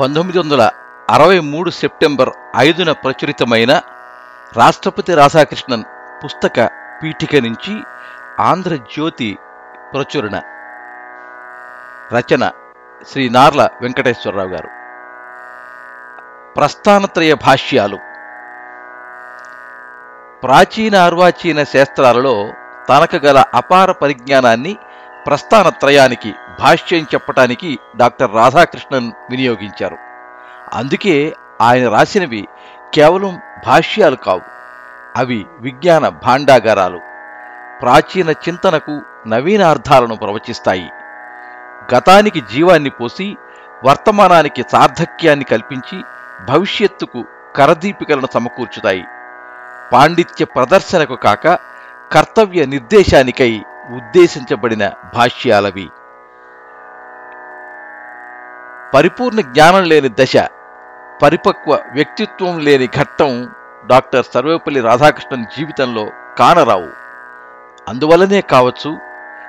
పంతొమ్మిది వందల అరవై మూడు సెప్టెంబర్ ఐదున ప్రచురితమైన రాష్ట్రపతి రాధాకృష్ణన్ పుస్తక పీఠిక నుంచి ఆంధ్రజ్యోతి ప్రచురణ రచన శ్రీ నార్ల వెంకటేశ్వరరావు గారు. ప్రస్థానత్రయ భాష్యాలు. ప్రాచీన అర్వాచీన శాస్త్రాలలో తనకు గల అపార పరిజ్ఞానాన్ని ప్రస్థానత్రయానికి భాష్యం చెప్పటానికి డాక్టర్ రాధాకృష్ణన్ వినియోగించారు. అందుకే ఆయన రాసినవి కేవలం భాష్యాలు కావు అవి విజ్ఞాన భాండాగారాలు. ప్రాచీన చింతనకు నవీనార్థాలను ప్రవచిస్తాయి. గతానికి జీవాన్ని పోసి వర్తమానానికి సార్థక్యాన్ని కల్పించి భవిష్యత్తుకు కరదీపికలను సమకూర్చుతాయి. పాండిత్య ప్రదర్శనకు కాక కర్తవ్య నిర్దేశానికై ఉద్దేశించబడిన భాష్యాలవి. పరిపూర్ణ జ్ఞానం లేని దశ పరిపక్వ వ్యక్తిత్వం లేని ఘట్టం డాక్టర్ సర్వేపల్లి రాధాకృష్ణన్ జీవితంలో కానరావు. అందువల్లనే కావచ్చు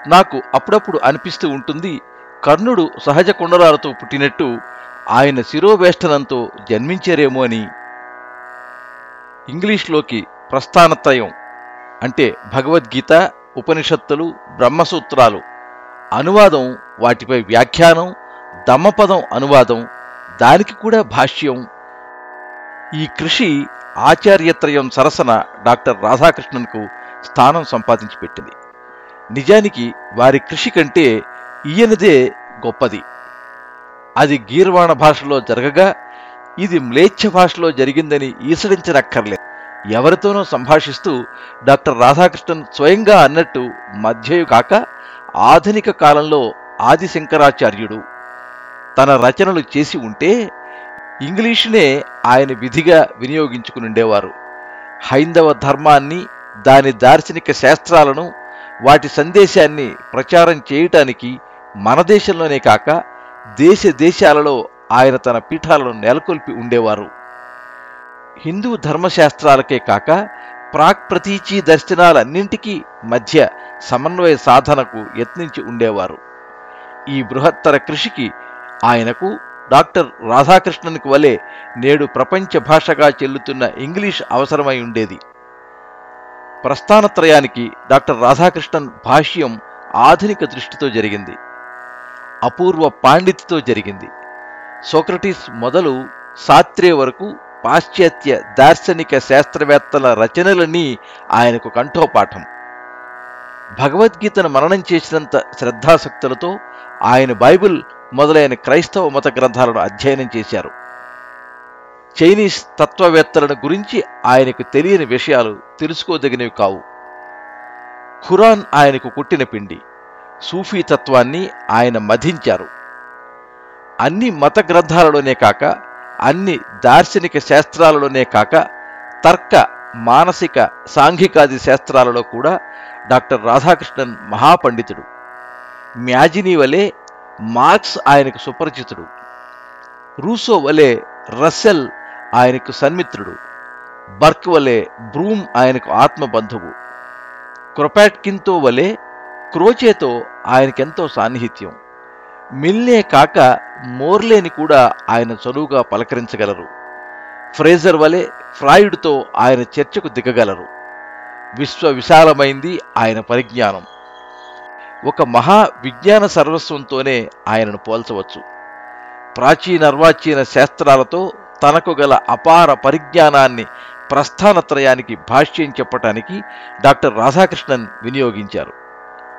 నాకు అప్పుడప్పుడు అనిపిస్తూ ఉంటుంది కర్ణుడు సహజ కుండరాలతో పుట్టినట్టు ఆయన శిరోవేష్టనంతో జన్మించారేమో అని. ఇంగ్లీష్లోకి ప్రస్థానత్రయం అంటే భగవద్గీత ఉపనిషత్తులు బ్రహ్మసూత్రాలు. అనువాదం వాటిపై వ్యాఖ్యానం దమ్మపదం అనువాదం దానికి కూడా భాష్యం. ఈ కృషి ఆచార్యత్రయం సరసన డాక్టర్ రాధాకృష్ణన్కు స్థానం సంపాదించి పెట్టింది. నిజానికి వారి కృషి కంటే ఈయనదే గొప్పది. అది గీర్వాణ భాషలో జరగగా ఇది మ్లేచ్ఛ భాషలో జరిగిందని ఈసడించనక్కర్లేదు. ఎవరితోనో సంభాషిస్తూ డాక్టర్ రాధాకృష్ణన్ స్వయంగా అన్నట్టు మధ్యయు కాక ఆధునిక కాలంలో ఆదిశంకరాచార్యుడు. తన రచనలు చేసి ఉంటే ఇంగ్లీషునే ఆయన విధిగా వినియోగించుకునుండేవారు హైందవ ధర్మాన్ని దాని దార్శనిక శాస్త్రాలను వాటి సందేశాన్ని ప్రచారం చేయటానికి మన దేశంలోనే కాక దేశ దేశాలలో ఆయన తన పీఠాలను నెలకొల్పి ఉండేవారు. హిందూ ధర్మశాస్త్రాలకే కాక ప్రాక్ ప్రతీచీ దర్శనాలన్నింటికీ మధ్య సమన్వయ సాధనకు యత్నించి ఉండేవారు. ఈ బృహత్తర కృషికి ఆయనకు డాక్టర్ రాధాకృష్ణన్కు వలె నేడు ప్రపంచ భాషగా చెల్లుతున్న ఇంగ్లీష్ అవసరమై ఉండేది. ప్రస్థానత్రయానికి డాక్టర్ రాధాకృష్ణన్ భాష్యం ఆధునిక దృష్టితో జరిగింది. అపూర్వ పాండిత్యతో జరిగింది. సోక్రటీస్ మొదలు సాత్రే వరకు పాశ్చాత్య దార్శనిక శాస్త్రవేత్తల రచనలన్నీ ఆయనకు కంఠోపాఠం. భగవద్గీతను మననం చేసినంత శ్రద్ధాసక్తులతో ఆయన బైబిల్ మొదలైన క్రైస్తవ మత గ్రంథాలను అధ్యయనం చేశారు. చైనీస్ తత్వవేత్తలను గురించి ఆయనకు తెలియని విషయాలు తెలుసుకోదగినవి కావు. ఖురాన్ ఆయనకు కుట్టిన పిండి సూఫీ తత్వాన్ని ఆయన మధించారు. అన్ని మత గ్రంథాలలోనే కాక అన్ని దార్శనిక శాస్త్రాలలోనే కాక తర్క మానసిక సాంఘికాది శాస్త్రాలలో కూడా డాక్టర్ రాధాకృష్ణన్ మహాపండితుడు. మ్యాజినీ వలె మార్క్స్ ఆయనకు సుపరిచితుడు. రూసో వలె రస్సెల్ ఆయనకు సన్మిత్రుడు. బర్క్ వలె బ్రూమ్ ఆయనకు ఆత్మబంధువు. క్రొపాట్కిన్తో వలె క్రోచేతో ఆయనకెంతో సాన్నిహిత్యం. మిల్నే కాక మోర్లేని కూడా ఆయన చనువుగా పలకరించగలరు. ఫ్రేజర్ వలె ఫ్రాయిడ్తో ఆయన చర్చకు దిగగలరు. విశ్వ విశాలమైంది ఆయన పరిజ్ఞానం. ఒక మహా విజ్ఞాన సర్వస్వంతోనే ఆయనను పోల్చవచ్చు. ప్రాచీన అర్వాచీన శాస్త్రాలతో తనకు గల అపార పరిజ్ఞానాన్ని ప్రస్థానత్రయానికి భాష్యం చెప్పటానికి డాక్టర్ రాధాకృష్ణన్ వినియోగించారు.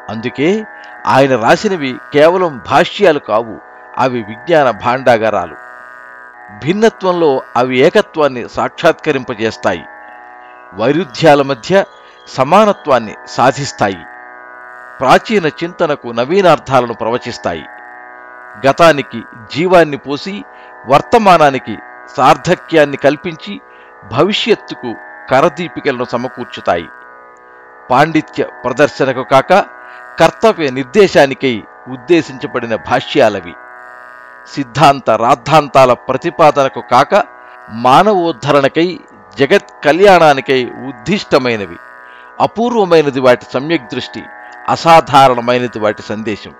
అందుకే ఆయన రాసినవి కేవలం భాష్యాలు కావు అవి విజ్ఞాన భాండాగారాలు. భిన్నత్వంలో అవి ఏకత్వాన్ని సాక్షాత్కరింపజేస్తాయి. వైరుధ్యాల మధ్య సమానత్వాన్ని సాధిస్తాయి. ప్రాచీన చింతనకు నవీనార్థాలను ప్రవచిస్తాయి. గతానికి జీవాన్ని పోసి వర్తమానానికి సార్థక్యాన్ని కల్పించి భవిష్యత్తుకు కరదీపికలను సమకూర్చుతాయి. పాండిత్య ప్రదర్శనకు కాక కర్తవ్య నిర్దేశానికై ఉద్దేశించబడిన భాష్యాలవి. సిద్ధాంత రాద్ధాంతాల ప్రతిపాదనకు కాక మానవోద్ధరణకై జగత్ కళ్యాణానికై ఉద్దిష్టమైనవి. అపూర్వమైనది వాటి సమ్యక్ దృష్టి అసాధారణమైనది వాటి సందేశం.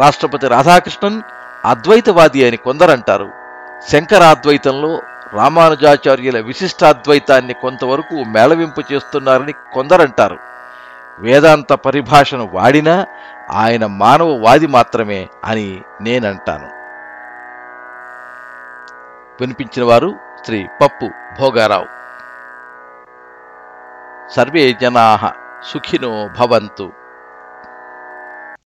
రాష్ట్రపతి రాధాకృష్ణన్ అద్వైతవాది అని కొందరంటారు. శంకరాద్వైతంలో రామానుజాచార్యుల విశిష్టాద్వైతాన్ని కొంతవరకు మేళవింపు చేస్తున్నారని కొందరంటారు. వేదాంత పరిభాషను వాడినా ఆయన మానవవాది మాత్రమే అని నేనంటాను. వినిపించిన వారు శ్రీ పప్పు భోగారావు. సర్వే జనా సుఖినో భవంతు.